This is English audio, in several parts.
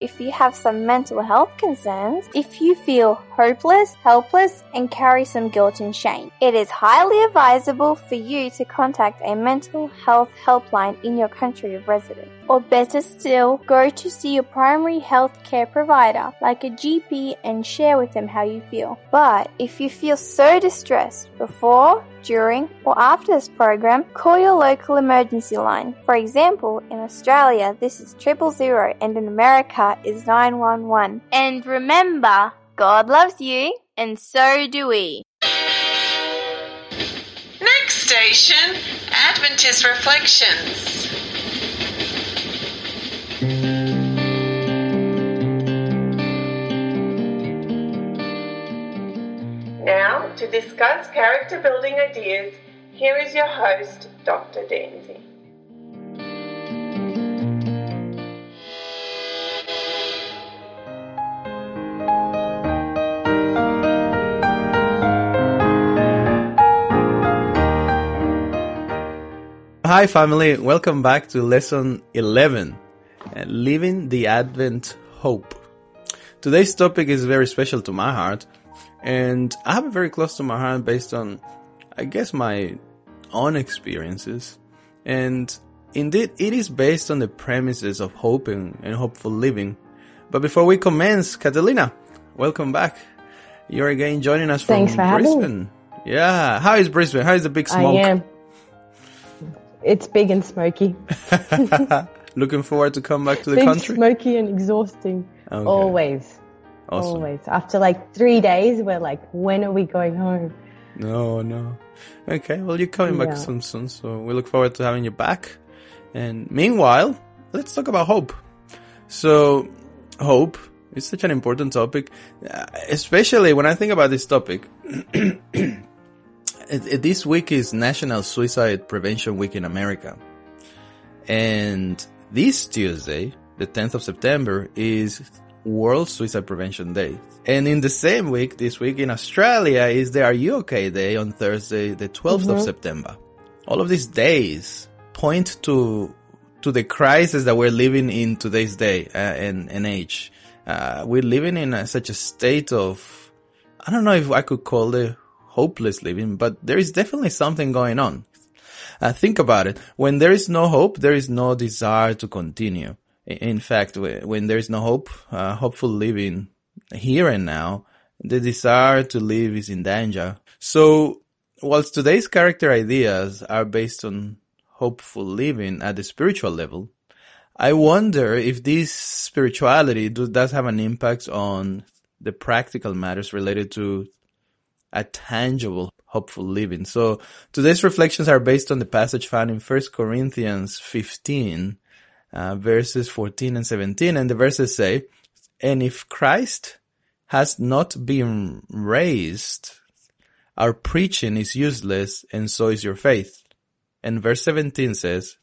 if you have some mental health concerns, if you feel hopeless, helpless, and carry some guilt and shame, it is highly advisable for you to contact a mental health helpline in your country of residence. Or better still, go to see your primary health care provider, like a GP, and share with them how you feel. But if you feel so distressed before, during, or after this program, call your local emergency line. For example, in Australia, this is triple zero, and in America is 911. And remember, God loves you, and so do we. Next station, Adventist Reflections. To discuss character building ideas, here is your host, Dr. Danzy. Hi, family. Welcome back to lesson 11 uh, Living the Advent Hope. Today's topic is very special to my heart, and I have it very close to my heart based on, I guess, my own experiences. And indeed, it is based on the premises of hoping and hopeful living. But before we commence, Catalina, welcome back. You're again joining us from. Brisbane. Yeah. How is Brisbane? How is the big smoke? I am. It's big and smoky. Looking forward to come back to the big, country. smoky, and exhausting. Okay. Always. Awesome. Always. After like three days, we're like, when are we going home? No, no. Okay, well, you're coming back soon, soon, so we look forward to having you back. And meanwhile, let's talk about hope. So, hope is such an important topic, uh, especially when I think about this topic. this week is National Suicide Prevention Week in America. And this Tuesday, the 10th of September, is World Suicide Prevention Day. And in the same week, this week in Australia, is the Are You OK Day on Thursday, the 12th of September. All of these days point to to the crisis that we're living in today's day uh, and, and age. Uh, we're living in a, such a state of, I don't know if I could call it hopeless living, but there is definitely something going on. Uh, think about it. When there is no hope, there is no desire to continue. In fact, when there is no hope, uh, hopeful living here and now, the desire to live is in danger. So, whilst today's character ideas are based on hopeful living at the spiritual level, I wonder if this spirituality do, does have an impact on the practical matters related to a tangible, hopeful living. So today's reflections are based on the passage found in 1 Corinthians 15, uh, verses 14 and 17. And the verses say, And if Christ has not been raised, our preaching is useless and so is your faith. And verse 17 says,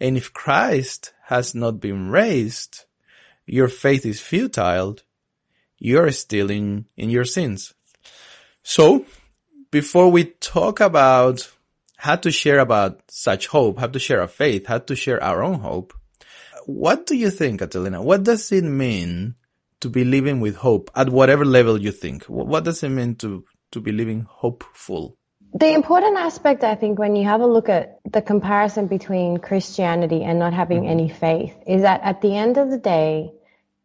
And if Christ has not been raised, your faith is futile. You're still in, in your sins. So, before we talk about how to share about such hope, how to share our faith, how to share our own hope, what do you think, Catalina? What does it mean to be living with hope at whatever level you think? What does it mean to, to be living hopeful? The important aspect, I think, when you have a look at the comparison between Christianity and not having mm-hmm. any faith, is that at the end of the day,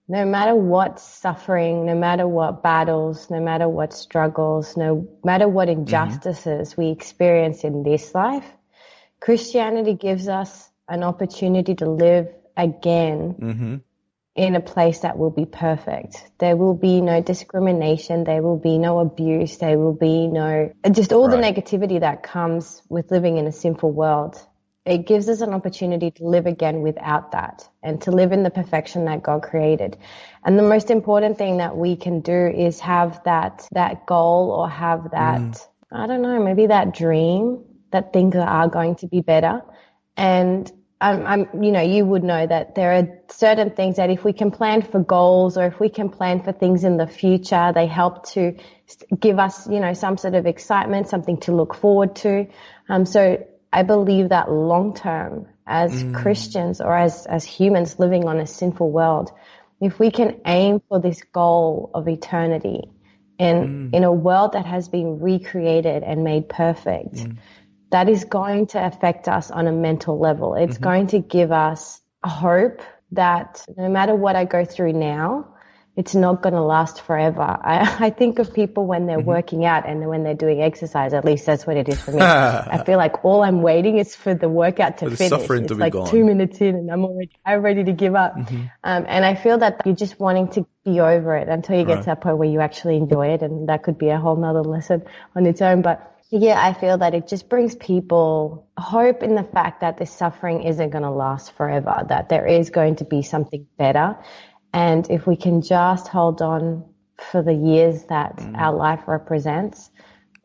no matter what suffering, no matter what battles, no matter what struggles, no matter what mm-hmm. injustices we experience in this life, Christianity gives us an opportunity to live again Mm-hmm. in a place that will be perfect. There will be no discrimination. There will be no abuse. There will be no, just all the negativity that comes with living in a sinful world. It gives us an opportunity to live again without that and to live in the perfection that God created. And the most important thing that we can do is have that, that goal or have that, I don't know, maybe that dream that things are going to be better. And I'm, I'm, you know, you would know that there are certain things that if we can plan for goals or if we can plan for things in the future, they help to give us, you know, some sort of excitement, something to look forward to. Um, so I believe that long term as Christians or as, as humans living on a sinful world, if we can aim for this goal of eternity in, mm. in a world that has been recreated and made perfect, mm. That is going to affect us on a mental level. It's mm-hmm. going to give us hope that no matter what I go through now, it's not going to last forever. I, I think of people when they're mm-hmm. working out and when they're doing exercise. At least that's what it is for me. I feel like all I'm waiting is for the workout to finish. Suffering it's to like gone. two minutes in and I'm already I'm ready to give up. Mm-hmm. Um, and I feel that you're just wanting to be over it until you get right. to that point where you actually enjoy it. And that could be a whole nother lesson on its own. But yeah, I feel that it just brings people hope in the fact that this suffering isn't going to last forever, that there is going to be something better. And if we can just hold on for the years that mm. our life represents,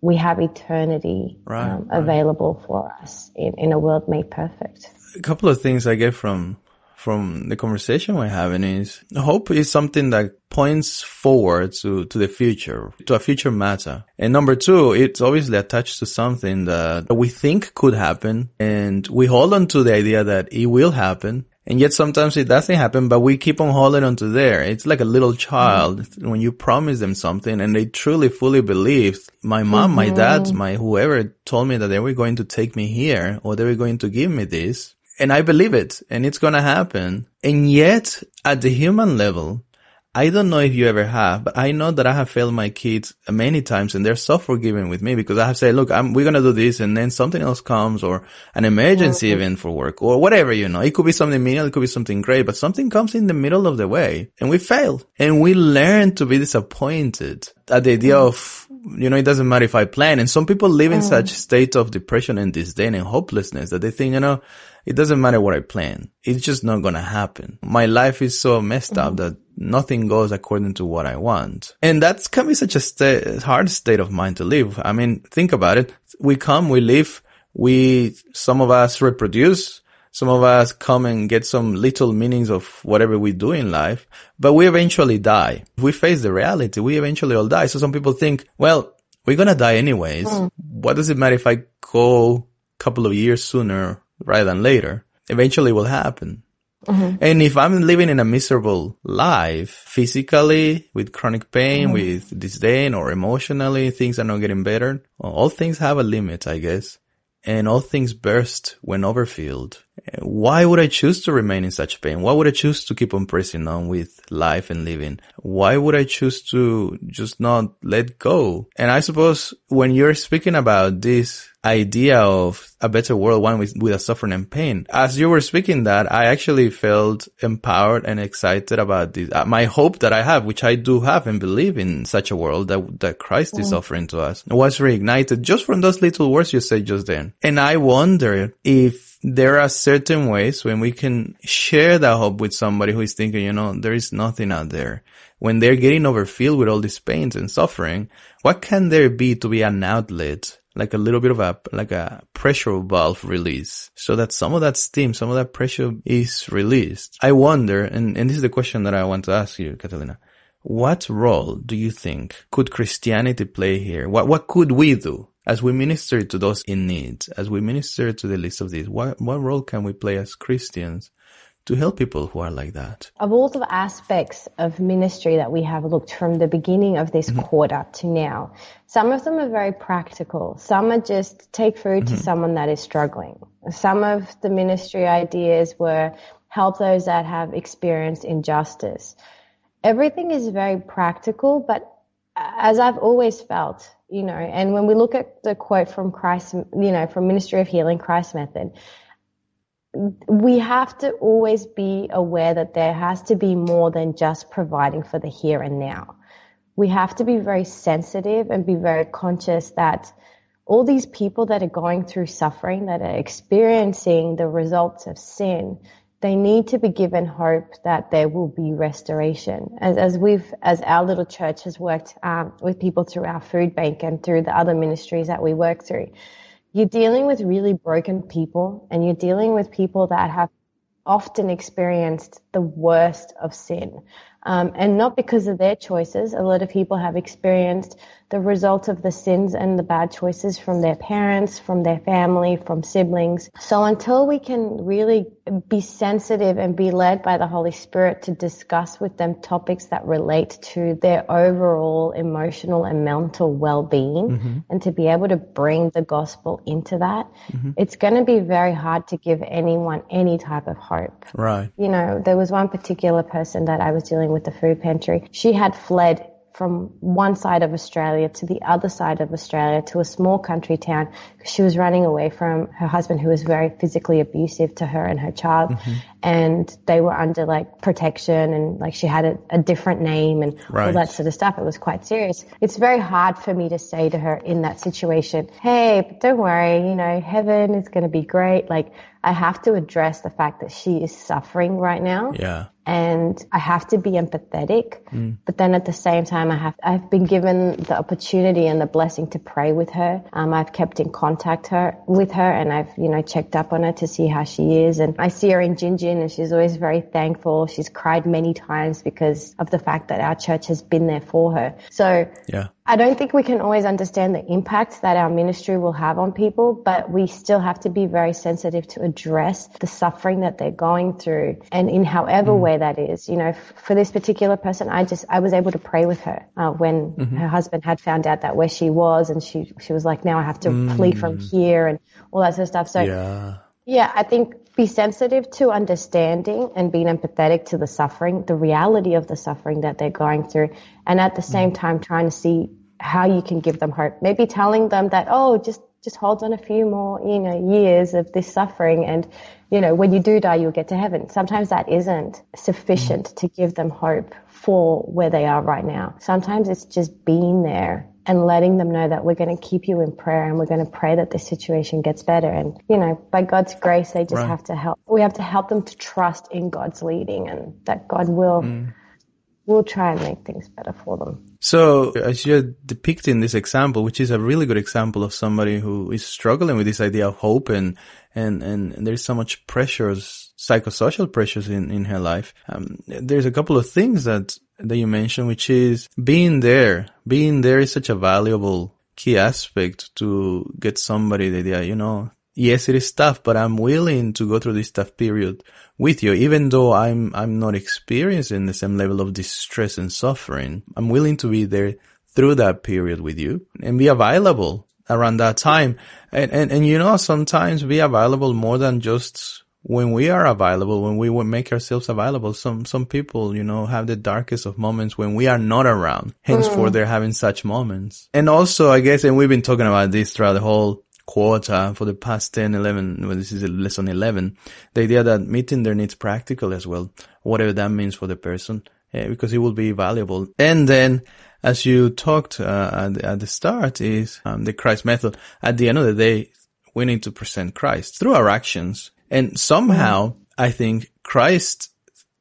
we have eternity right, um, right. available for us in, in a world made perfect. A couple of things I get from from the conversation we're having is hope is something that points forward to, to the future, to a future matter. And number two, it's obviously attached to something that we think could happen and we hold on to the idea that it will happen and yet sometimes it doesn't happen, but we keep on holding on to there. It's like a little child mm-hmm. when you promise them something and they truly fully believe my mom, mm-hmm. my dad, my whoever told me that they were going to take me here or they were going to give me this. And I believe it and it's going to happen. And yet at the human level, I don't know if you ever have, but I know that I have failed my kids many times and they're so forgiving with me because I have said, look, I'm, we're going to do this and then something else comes or an emergency mm-hmm. event for work or whatever, you know, it could be something menial, it could be something great, but something comes in the middle of the way and we fail and we learn to be disappointed at the idea mm-hmm. of, you know, it doesn't matter if I plan. And some people live in mm-hmm. such state of depression and disdain and hopelessness that they think, you know, it doesn't matter what I plan. It's just not going to happen. My life is so messed up mm-hmm. that nothing goes according to what I want. And that can be such a sta- hard state of mind to live. I mean, think about it. We come, we live, we, some of us reproduce, some of us come and get some little meanings of whatever we do in life, but we eventually die. If we face the reality, we eventually all die. So some people think, well, we're going to die anyways. Mm. What does it matter if I go a couple of years sooner rather than later? Eventually it will happen. Mm-hmm. And if I'm living in a miserable life, physically, with chronic pain, mm-hmm. with disdain, or emotionally, things are not getting better, all things have a limit, I guess. And all things burst when overfilled. Why would I choose to remain in such pain? Why would I choose to keep on pressing on with life and living? Why would I choose to just not let go? And I suppose when you're speaking about this idea of a better world, one with, with a suffering and pain. As you were speaking that, I actually felt empowered and excited about this. Uh, my hope that I have, which I do have and believe in such a world that, that Christ is offering to us was reignited just from those little words you said just then. And I wonder if there are certain ways when we can share that hope with somebody who is thinking, you know, there is nothing out there. When they're getting overfilled with all these pains and suffering, what can there be to be an outlet like a little bit of a, like a pressure valve release so that some of that steam, some of that pressure is released. I wonder, and, and this is the question that I want to ask you, Catalina. What role do you think could Christianity play here? What, what could we do as we minister to those in need, as we minister to the least of these? What, what role can we play as Christians to help people who are like that? Of all the aspects of ministry that we have looked from the beginning of this mm-hmm. quarter to now, some of them are very practical. Some are just take food mm-hmm. to someone that is struggling. Some of the ministry ideas were help those that have experienced injustice. Everything is very practical, but as I've always felt, you know, and when we look at the quote from Christ, you know, from Ministry of Healing, Christ Method, we have to always be aware that there has to be more than just providing for the here and now. We have to be very sensitive and be very conscious that all these people that are going through suffering, that are experiencing the results of sin, they need to be given hope that there will be restoration. As, as we've, as our little church has worked um, with people through our food bank and through the other ministries that we work through, you're dealing with really broken people and you're dealing with people that have often experienced the worst of sin. Um, and not because of their choices. A lot of people have experienced the result of the sins and the bad choices from their parents, from their family, from siblings. So until we can really be sensitive and be led by the Holy Spirit to discuss with them topics that relate to their overall emotional and mental well-being mm-hmm. and to be able to bring the gospel into that, mm-hmm. it's going to be very hard to give anyone any type of hope. Right. You know, there was one particular person that I was dealing with the food pantry. She had fled from one side of Australia to the other side of Australia to a small country town because she was running away from her husband who was very physically abusive to her and her child. Mm-hmm. And they were under like protection and like she had a, a different name and right. all that sort of stuff. It was quite serious. It's very hard for me to say to her in that situation, Hey, don't worry, you know, heaven is going to be great. Like I have to address the fact that she is suffering right now. Yeah and I have to be empathetic. Mm. But then at the same time, I have I've been given the opportunity and the blessing to pray with her. Um, I've kept in contact her with her, and I've you know checked up on her to see how she is. And I see her in Gin, and she's always very thankful. She's cried many times because of the fact that our church has been there for her. So yeah. I don't think we can always understand the impact that our ministry will have on people, but we still have to be very sensitive to address the suffering that they're going through and in however mm. way that is. You know, f- for this particular person, I just, I was able to pray with her, uh, when mm-hmm. her husband had found out that where she was and she, she was like, now I have to mm. flee from here and all that sort of stuff. So yeah, yeah I think be sensitive to understanding and being empathetic to the suffering, the reality of the suffering that they're going through, and at the same mm. time trying to see how you can give them hope. Maybe telling them that, oh, just just hold on a few more, you know, years of this suffering and, you know, when you do die, you'll get to heaven. Sometimes that isn't sufficient mm. to give them hope for where they are right now. Sometimes it's just being there and letting them know that we're going to keep you in prayer and we're going to pray that this situation gets better. And, you know, by God's grace, they just right. have to help. We have to help them to trust in God's leading and that God will, mm. Will try and make things better for them. So as you're depicting this example, which is a really good example of somebody who is struggling with this idea of hope and, and, and there's so much pressures, psychosocial pressures in, in her life. Um, there's a couple of things that that you mentioned, which is being there. Being there is such a valuable key aspect to get somebody the idea, you know, yes, it is tough, but I'm willing to go through this tough period with you, even though I'm, I'm not experiencing the same level of distress and suffering. I'm willing to be there through that period with you and be available around that time. And, and, and you know, sometimes be available more than just when we are available, when we would make ourselves available, some, some people, you know, have the darkest of moments when we are not around. Henceforth, mm. they're having such moments. And also, I guess, and we've been talking about this throughout the whole quarter for the past 10, 11, well, this is lesson 11, the idea that meeting their needs practical as well, whatever that means for the person, uh, because it will be valuable. And then, as you talked uh, at, at, the start, is um, the Christ method. At the end of the day, we need to present Christ through our actions and somehow I think Christ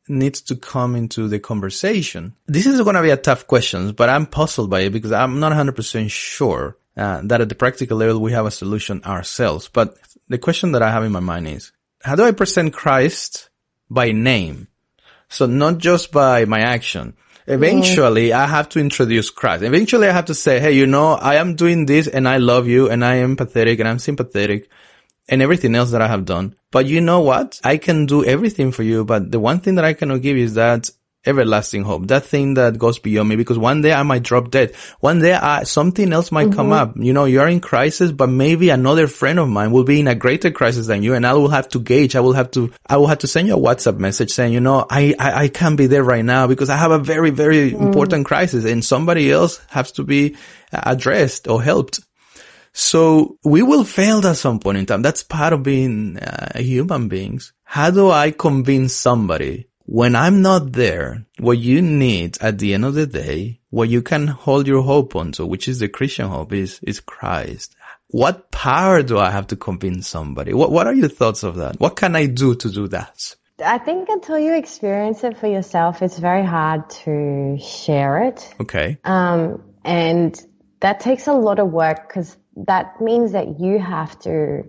needs to come into the conversation. This is going to be a tough question, but I'm puzzled by it because I'm not 100% sure uh, that at the practical level we have a solution ourselves. But the question that I have in my mind is, how do I present Christ by name? So not just by my action. Eventually. I have to introduce Christ. Eventually, I have to say, hey, you know, I am doing this and I love you and I am empathetic and I'm sympathetic and everything else that I have done. But you know what? I can do everything for you, but the one thing that I cannot give is that everlasting hope, that thing that goes beyond me, because one day I might drop dead. One day I, something else might mm-hmm. come up. You know, you're in crisis, but maybe another friend of mine will be in a greater crisis than you, and I will have to gauge. I will have to, I will have to send you a WhatsApp message saying, you know, I, I, I can't be there right now because I have a very, very mm. important crisis and somebody else has to be addressed or helped. So we will fail at some point in time. That's part of being uh, human beings. How do I convince somebody when I'm not there, what you need at the end of the day, what you can hold your hope onto, which is the Christian hope, is, is Christ. What power do I have to convince somebody? What, what are your thoughts of that? What can I do to do that? I think until you experience it for yourself, it's very hard to share it. Okay. Um, and that takes a lot of work because that means that you have to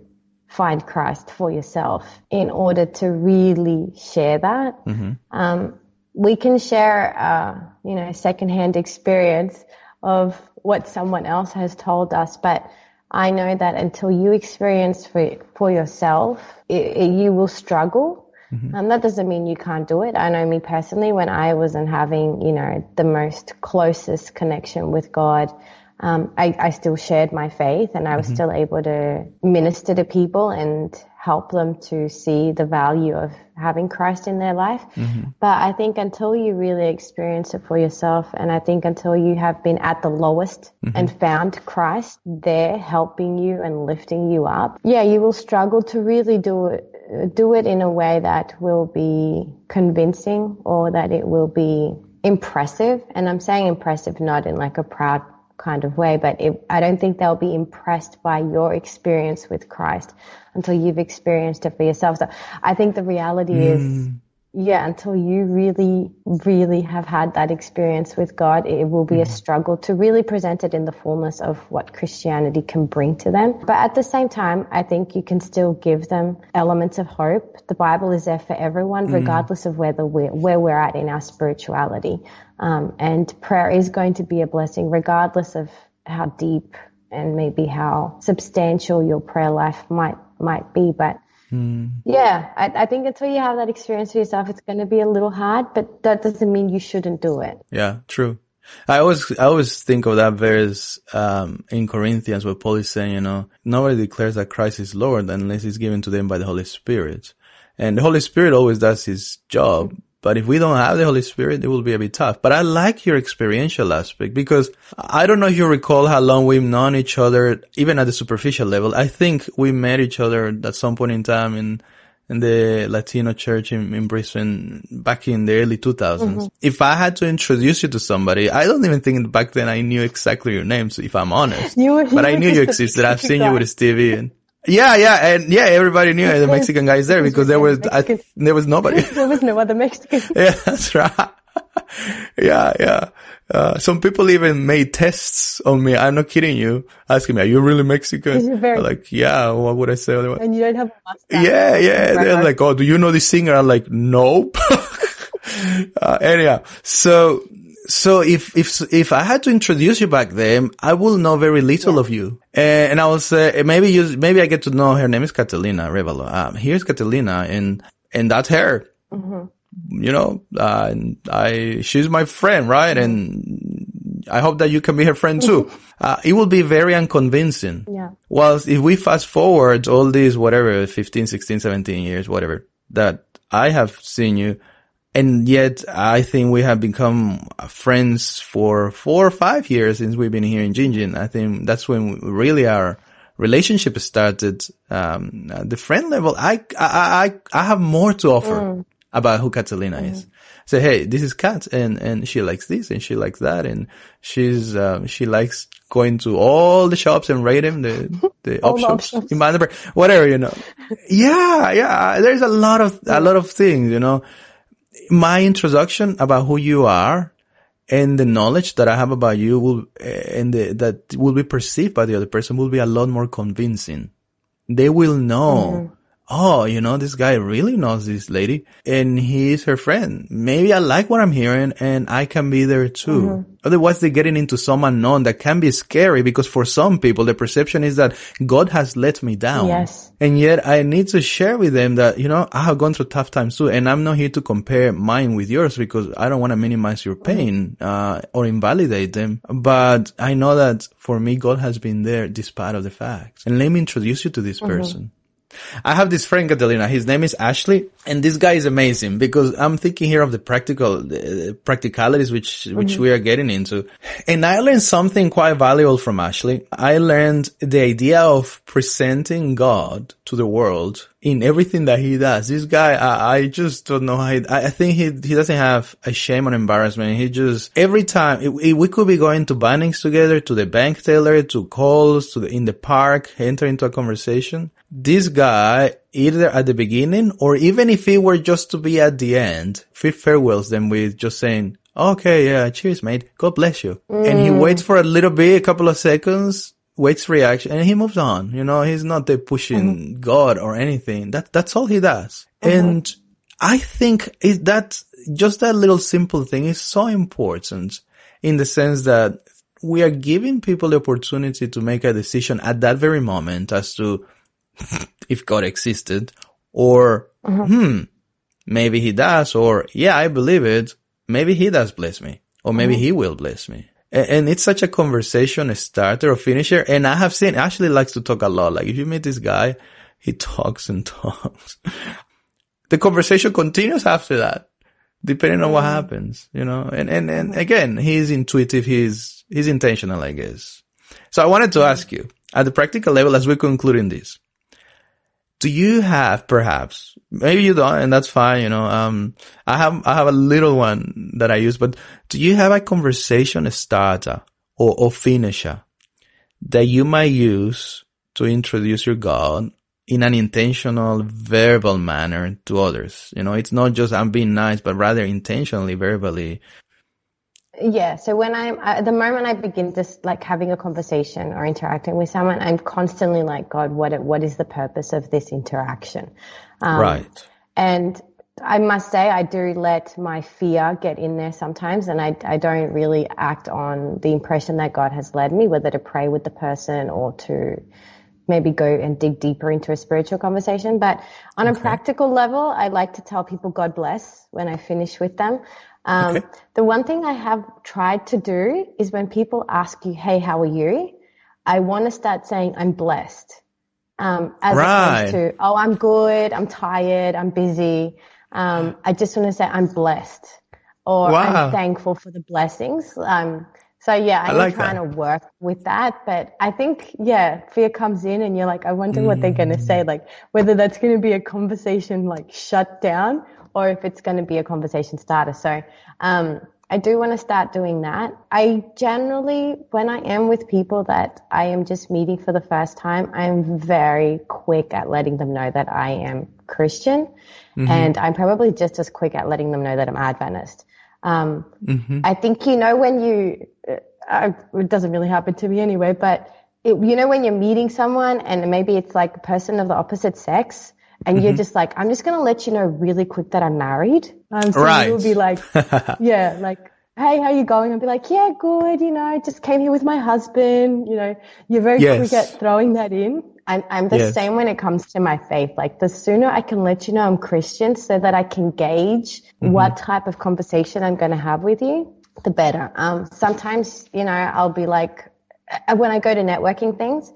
find Christ for yourself in order to really share that. Mm-hmm. Um, we can share, uh, you know, secondhand experience of what someone else has told us, but I know that until you experience for for yourself, it, it, you will struggle. Mm-hmm. And that doesn't mean you can't do it. I know me personally, when I wasn't having, you know, the most closest connection with God, um, I, I, still shared my faith and I was mm-hmm. still able to minister to people and help them to see the value of having Christ in their life. Mm-hmm. But I think until you really experience it for yourself, and I think until you have been at the lowest mm-hmm. and found Christ there helping you and lifting you up, yeah, you will struggle to really do it. Do it in a way that will be convincing or that it will be impressive. And I'm saying impressive not in like a proud kind of way, but it, I don't think they'll be impressed by your experience with Christ until you've experienced it for yourself. So I think the reality mm. is, yeah, until you really, really have had that experience with God, it will be mm. a struggle to really present it in the fullness of what Christianity can bring to them. But at the same time, I think you can still give them elements of hope. The Bible is there for everyone, mm. regardless of whether we're, where we're at in our spirituality. Um, and prayer is going to be a blessing regardless of how deep and maybe how substantial your prayer life might might be. But mm. yeah, I, I, think until you have that experience for yourself, it's going to be a little hard. But that doesn't mean you shouldn't do it. Yeah, true. I always, I always think of that verse, um, in Corinthians where Paul is saying, you know, nobody declares that Christ is Lord unless he's given to them by the Holy Spirit. And the Holy Spirit always does his job. But if we don't have the Holy Spirit, it will be a bit tough. But I like your experiential aspect because I don't know if you recall how long we've known each other, even at the superficial level. I think we met each other at some point in time in, in the Latino church in, in Brisbane back in the early 2000s. Mm-hmm. If I had to introduce you to somebody, I don't even think back then I knew exactly your name, so if I'm honest. You but I knew you existed. I've seen you with Stevie and yeah, yeah, and yeah, everybody knew the Mexican guy is there because there was I, there was nobody. there was no other Mexican. yeah, that's right. yeah, yeah. Uh, some people even made tests on me. I'm not kidding you. Asking me, "Are you really Mexican?" Very- like, yeah. What would I say otherwise? And you don't have. Yeah, yeah. They're like, "Oh, do you know this singer?" I'm like, "Nope." uh, anyhow, so so if, if, if I had to introduce you back then, I will know very little yeah. of you. and I will say, maybe you, maybe I get to know her name is Catalina Revalo. Um, here's Catalina and, and that's her. Mm-hmm. You know, uh, I, she's my friend, right? And I hope that you can be her friend too. uh, it will be very unconvincing. Yeah. Well, if we fast forward all these, whatever, 15, 16, 17 years, whatever, that I have seen you, and yet I think we have become friends for four or five years since we've been here in Gin Gin. I think that's when really our relationship started. Um, the friend level, I, I, I, I have more to offer mm. about who Catalina mm. is. Say, hey, this is Kat and, and she likes this and she likes that and she's, um, she likes going to all the shops and them, the, the op shops in Bundaberg, whatever, you know. yeah, yeah. There's a lot of, a lot of things, you know my introduction about who you are and the knowledge that I have about you will, and the, that will be perceived by the other person will be a lot more convincing. They will know mm-hmm oh, you know, this guy really knows this lady and he's her friend. Maybe I like what I'm hearing and I can be there too. Mm-hmm. Otherwise they're getting into some unknown that can be scary because for some people the perception is that God has let me down. Yes. And yet I need to share with them that, you know, I have gone through tough times too. And I'm not here to compare mine with yours because I don't want to minimize your pain, uh, or invalidate them. But I know that for me, God has been there despite of the facts. And let me introduce you to this mm-hmm. person. I have this friend, Catalina. His name is Ashley. And this guy is amazing because I'm thinking here of the practical, the practicalities which, which mm-hmm. we are getting into. And I learned something quite valuable from Ashley. I learned the idea of presenting God to the world in everything that he does. This guy, I, I just don't know how he, I think he, he doesn't have a shame or embarrassment. He just, every time, it, it, we could be going to Bunnings together, to the bank teller, to calls, to the, in the park, enter into a conversation. This guy, either at the beginning or even if it were just to be at the end, he farewells them with just saying, okay, yeah, cheers, mate. God bless you. Mm. And he mm. waits for a little bit, a couple of seconds, waits reaction and he moves on. You know, he's not there pushing mm-hmm. God or anything. That, that's all he does. Mm-hmm. And I think it, that just that little simple thing is so important in the sense that we are giving people the opportunity to make a decision at that very moment as to if God existed or, hmm, maybe he does or yeah, I believe it. Maybe he does bless me or maybe he will bless me. A- And it's such a conversation starter or finisher. And I have seen Ashley likes to talk a lot. Like if you meet this guy, he talks and talks. the conversation continues after that, depending on what mm-hmm. happens, you know, and, and, and again, he's intuitive. He's, he's intentional, I guess. So I wanted to mm-hmm. ask you at the practical level, as we're concluding this, do you have perhaps, maybe you don't, and that's fine, you know, um, I have, I have a little one that I use, but do you have a conversation starter or, or finisher that you might use to introduce your God in an intentional verbal manner to others? You know, it's not just I'm being nice, but rather intentionally, verbally. Yeah. So when I'm at the moment I begin just like having a conversation or interacting with someone, I'm constantly like, God, what what is the purpose of this interaction? Um, right. And I must say, I do let my fear get in there sometimes, and I I don't really act on the impression that God has led me, whether to pray with the person or to maybe go and dig deeper into a spiritual conversation. But on a practical level, I like to tell people God bless when I finish with them. Um, Okay. The one thing I have tried to do is when people ask you, "Hey, how are you?" I want to start saying, "I'm blessed," um, as Right. opposed to, "Oh, I'm good. I'm tired. I'm busy." Um, I just want to say, "I'm blessed," or Wow. "I'm thankful for the blessings." Um, so yeah, I I'm like trying that. to work with that, but I think yeah, fear comes in, and you're like, I wonder what they're going to say, Mm. like whether that's going to be a conversation like shut down or if it's going to be a conversation starter. So um, I do want to start doing that. I generally, when I am with people that I am just meeting for the first time, I'm very quick at letting them know that I am Christian, and I'm probably just as quick at letting them know that I'm Adventist. Um, I think you know when you, uh, it doesn't really happen to me anyway, but it, you know when you're meeting someone and maybe it's like a person of the opposite sex, and you're just like, I'm just gonna let you know really quick that I'm married. Um, so Right. you'll be like, yeah, like, hey, how you going? I'll be like, yeah, good. You know, I just came here with my husband. You know, you're very Yes. quick at throwing that in. I'm, I'm the Yes. same when it comes to my faith. Like the sooner I can let you know I'm Christian so that I can gauge Mm-hmm. what type of conversation I'm going to have with you, the better. Um, sometimes, you know, I'll be like, uh, when I go to networking things,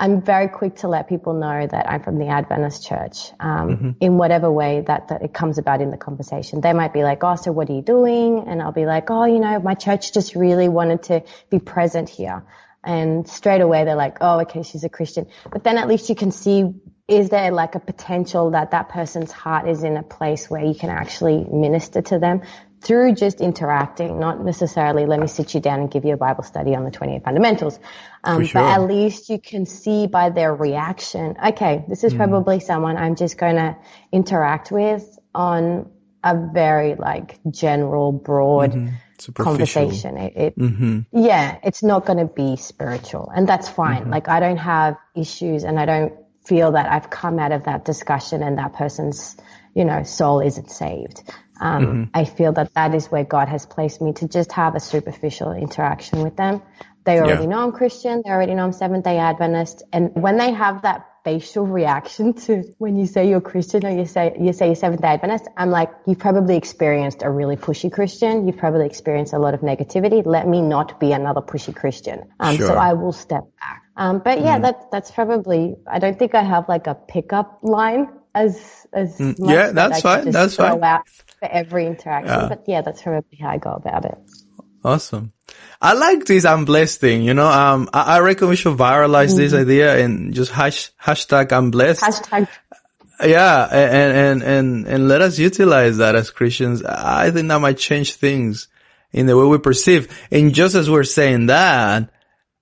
I'm very quick to let people know that I'm from the Adventist church, um, in whatever way that, that it comes about in the conversation. They might be like, Oh, so what are you doing? And I'll be like, Oh, you know, my church just really wanted to be present here. And straight away they're like, Oh, okay, she's a Christian. But then at least you can see, is there like a potential that that person's heart is in a place where you can actually minister to them through just interacting, not necessarily let me sit you down and give you a Bible study on the 28 fundamentals. Um, sure. But at least you can see by their reaction, okay, this is hmm. probably someone I'm just going to interact with on a very like general, broad mm-hmm. Superficial. conversation. It, it mm-hmm. yeah, it's not going to be spiritual and that's fine. Mm-hmm. Like I don't have issues and I don't feel that I've come out of that discussion and that person's, you know, soul isn't saved. Um, I feel that that is where God has placed me to just have a superficial interaction with them. They already Yeah. know I'm Christian. They already know I'm Seventh Day Adventist. And when they have that facial reaction to when you say you're Christian or you say you say you're Seventh Day Adventist, I'm like, you've probably experienced a really pushy Christian. You've probably experienced a lot of negativity. Let me not be another pushy Christian. Um, Sure. So I will step back. Um, but yeah, that that's probably. I don't think I have like a pickup line as as much yeah, that that's fine, just that's fine. out for every interaction. Yeah. But yeah, that's probably how I go about it. Awesome. I like this I'm blessed thing, you know, um, I, I reckon we should viralize this idea and just hash, hashtag I'm blessed. Hashtag Yeah, and, and, and, and let us utilize that as Christians. I think that might change things in the way we perceive. And just as we're saying that,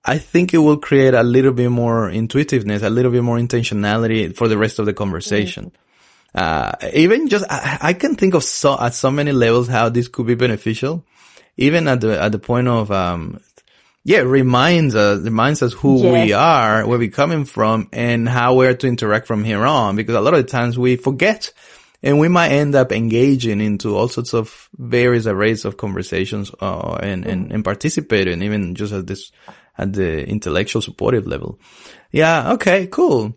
I think it will create a little bit more intuitiveness, a little bit more intentionality for the rest of the conversation. Uh, even just, I, I can think of so, at so many levels how this could be beneficial. Even at the, at the point of, um, yeah, reminds us, reminds us who we are, where we're coming from and how we're to interact from here on. Because a lot of the times we forget And we might end up engaging into all sorts of various arrays of conversations, uh, and, and, and participating even just at this, at the intellectual supportive level. Yeah. Okay. Cool.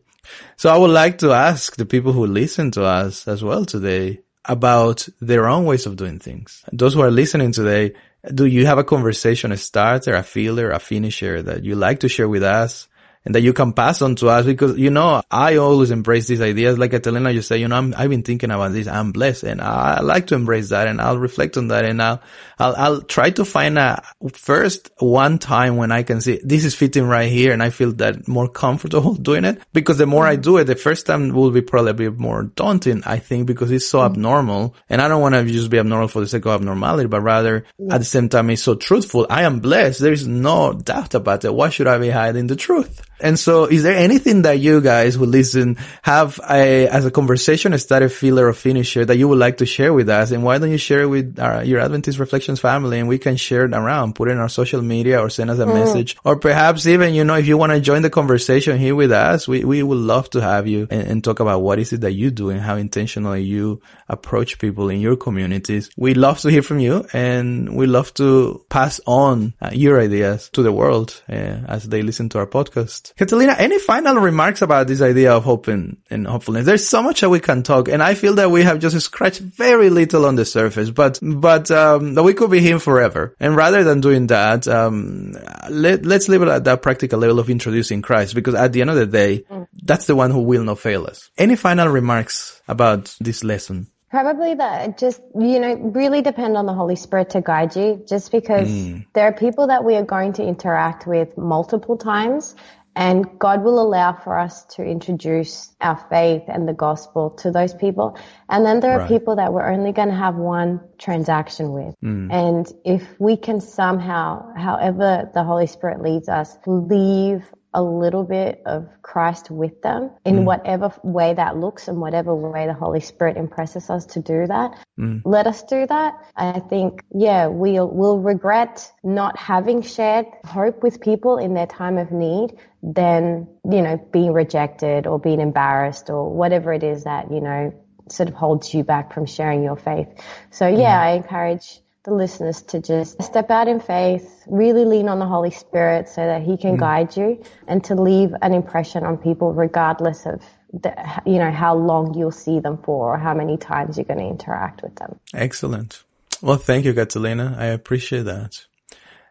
So I would like to ask the people who listen to us as well today about their own ways of doing things. Those who are listening today, do you have a conversation, a starter, a filler, a finisher that you like to share with us? And that you can pass on to us because, you know, I always embrace these ideas. Like Catalina, you say, you know, i have been thinking about this. I'm blessed and I like to embrace that and I'll reflect on that and I'll, I'll, I'll try to find a first one time when I can see this is fitting right here and I feel that more comfortable doing it because the more I do it, the first time will be probably a bit more daunting, I think, because it's so mm-hmm. abnormal and I don't want to just be abnormal for the sake of abnormality, but rather yeah. at the same time, it's so truthful. I am blessed. There is no doubt about it. Why should I be hiding the truth? And so is there anything that you guys who listen have a, as a conversation, a starter filler or finisher that you would like to share with us? And why don't you share it with our, your Adventist Reflections family and we can share it around, put it in our social media or send us a mm. message or perhaps even, you know, if you want to join the conversation here with us, we, we would love to have you and, and talk about what is it that you do and how intentionally you approach people in your communities. We love to hear from you and we love to pass on uh, your ideas to the world uh, as they listen to our podcast. Catalina, any final remarks about this idea of hope and, and hopefulness? There's so much that we can talk, and I feel that we have just scratched very little on the surface, but, but, um, we could be here forever. And rather than doing that, um, let, let's leave it at that practical level of introducing Christ, because at the end of the day, that's the one who will not fail us. Any final remarks about this lesson? Probably that just, you know, really depend on the Holy Spirit to guide you just because mm. there are people that we are going to interact with multiple times and God will allow for us to introduce our faith and the gospel to those people. And then there are right. people that we're only going to have one transaction with. Mm. And if we can somehow, however the Holy Spirit leads us, leave a little bit of Christ with them in mm. whatever way that looks and whatever way the Holy Spirit impresses us to do that. Mm. Let us do that. I think, yeah, we'll, we'll regret not having shared hope with people in their time of need than, you know, being rejected or being embarrassed or whatever it is that, you know, sort of holds you back from sharing your faith. So yeah, mm. I encourage the listeners to just step out in faith, really lean on the Holy Spirit so that He can mm. guide you and to leave an impression on people regardless of the, you know, how long you'll see them for or how many times you're going to interact with them. Excellent. Well, thank you, Catalina. I appreciate that.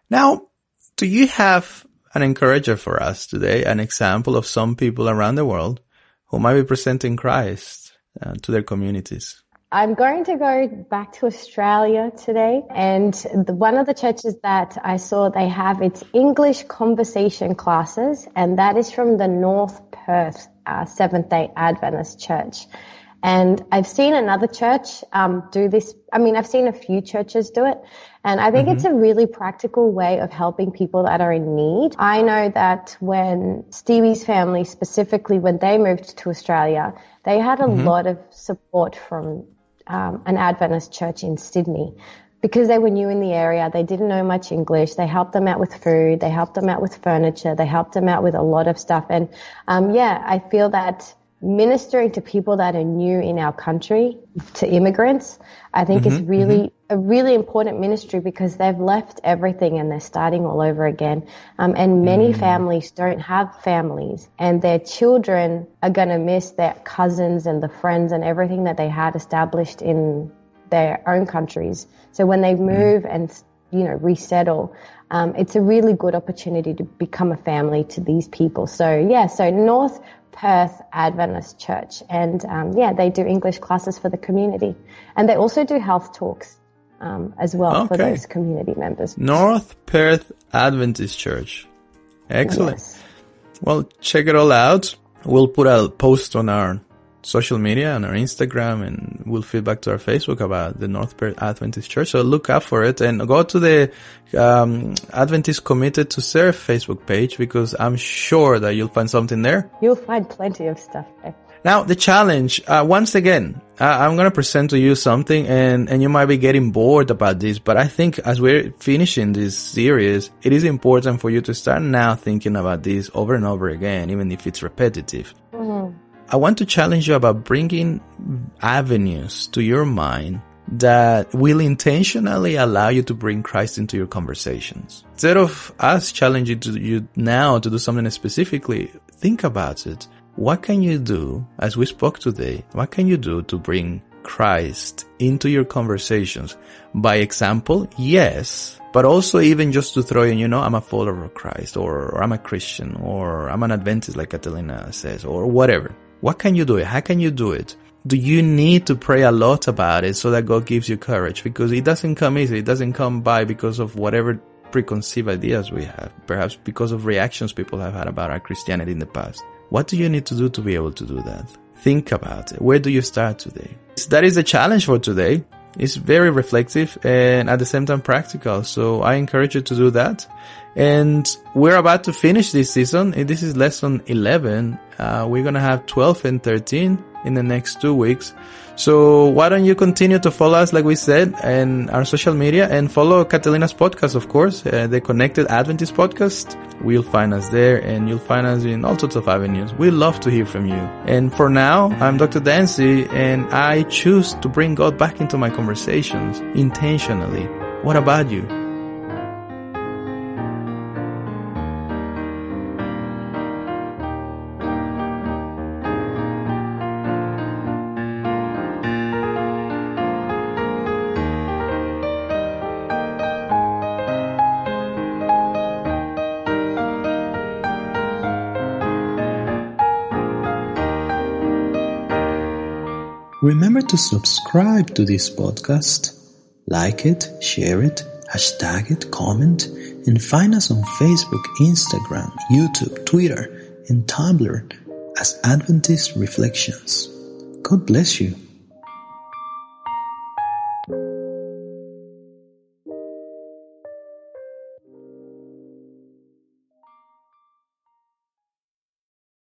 Now, do you have an encourager for us today, an example of some people around the world who might be presenting Christ uh, to their communities? I'm going to go back to Australia today and the, one of the churches that I saw they have its English conversation classes and that is from the North Perth uh, Seventh Day Adventist Church. And I've seen another church um, do this. I mean, I've seen a few churches do it, and I think mm-hmm. it's a really practical way of helping people that are in need. I know that when Stevie's family, specifically when they moved to Australia, they had a mm-hmm. lot of support from um, an Adventist church in Sydney because they were new in the area. They didn't know much English. They helped them out with food. They helped them out with furniture. They helped them out with a lot of stuff. And um, yeah, I feel that ministering to people that are new in our country, to immigrants, I think mm-hmm, is really mm-hmm. a really important ministry because they've left everything and they're starting all over again. Um, and many mm. families don't have families, and their children are going to miss their cousins and the friends and everything that they had established in their own countries. So when they mm. move and you know resettle, um, it's a really good opportunity to become a family to these people. So yeah, so North Perth Adventist Church, and um, yeah, they do English classes for the community, and they also do health talks um, as well okay. for those community members. North Perth Adventist Church, excellent. Yes. Well, check it all out. We'll put a post on our social media and our Instagram and we'll feedback to our Facebook about the North Perth Adventist Church. So look out for it and go to the um, Adventist Committed to Serve Facebook page because I'm sure that you'll find something there. You'll find plenty of stuff there. Now the challenge, uh, once again, uh, I'm going to present to you something and, and you might be getting bored about this, but I think as we're finishing this series, it is important for you to start now thinking about this over and over again, even if it's repetitive. Mm-hmm. I want to challenge you about bringing avenues to your mind that will intentionally allow you to bring Christ into your conversations. Instead of us challenging you now to do something specifically, think about it. What can you do, as we spoke today, what can you do to bring Christ into your conversations? By example, yes, but also even just to throw in, you know, I'm a follower of Christ or, or I'm a Christian or I'm an Adventist like Catalina says or whatever. What can you do? How can you do it? do you need to pray a lot about it so that God gives you courage? Because it doesn't come easy. It doesn't come by because of whatever preconceived ideas we have. Perhaps because of reactions people have had about our Christianity in the past. What do you need to do to be able to do that? Think about it. Where do you start today? That is a challenge for today. It's very reflective and at the same time practical. So I encourage you to do that. And we're about to finish this season. This is lesson 11. Uh, we're going to have 12 and 13 in the next two weeks. So why don't you continue to follow us, like we said, and our social media and follow Catalina's podcast, of course, uh, the Connected Adventist podcast. We'll find us there and you'll find us in all sorts of avenues. We love to hear from you. And for now, I'm Dr. Dancy and I choose to bring God back into my conversations intentionally. What about you? Remember to subscribe to this podcast, like it, share it, hashtag it, comment, and find us on Facebook, Instagram, YouTube, Twitter, and Tumblr as Adventist Reflections. God bless you.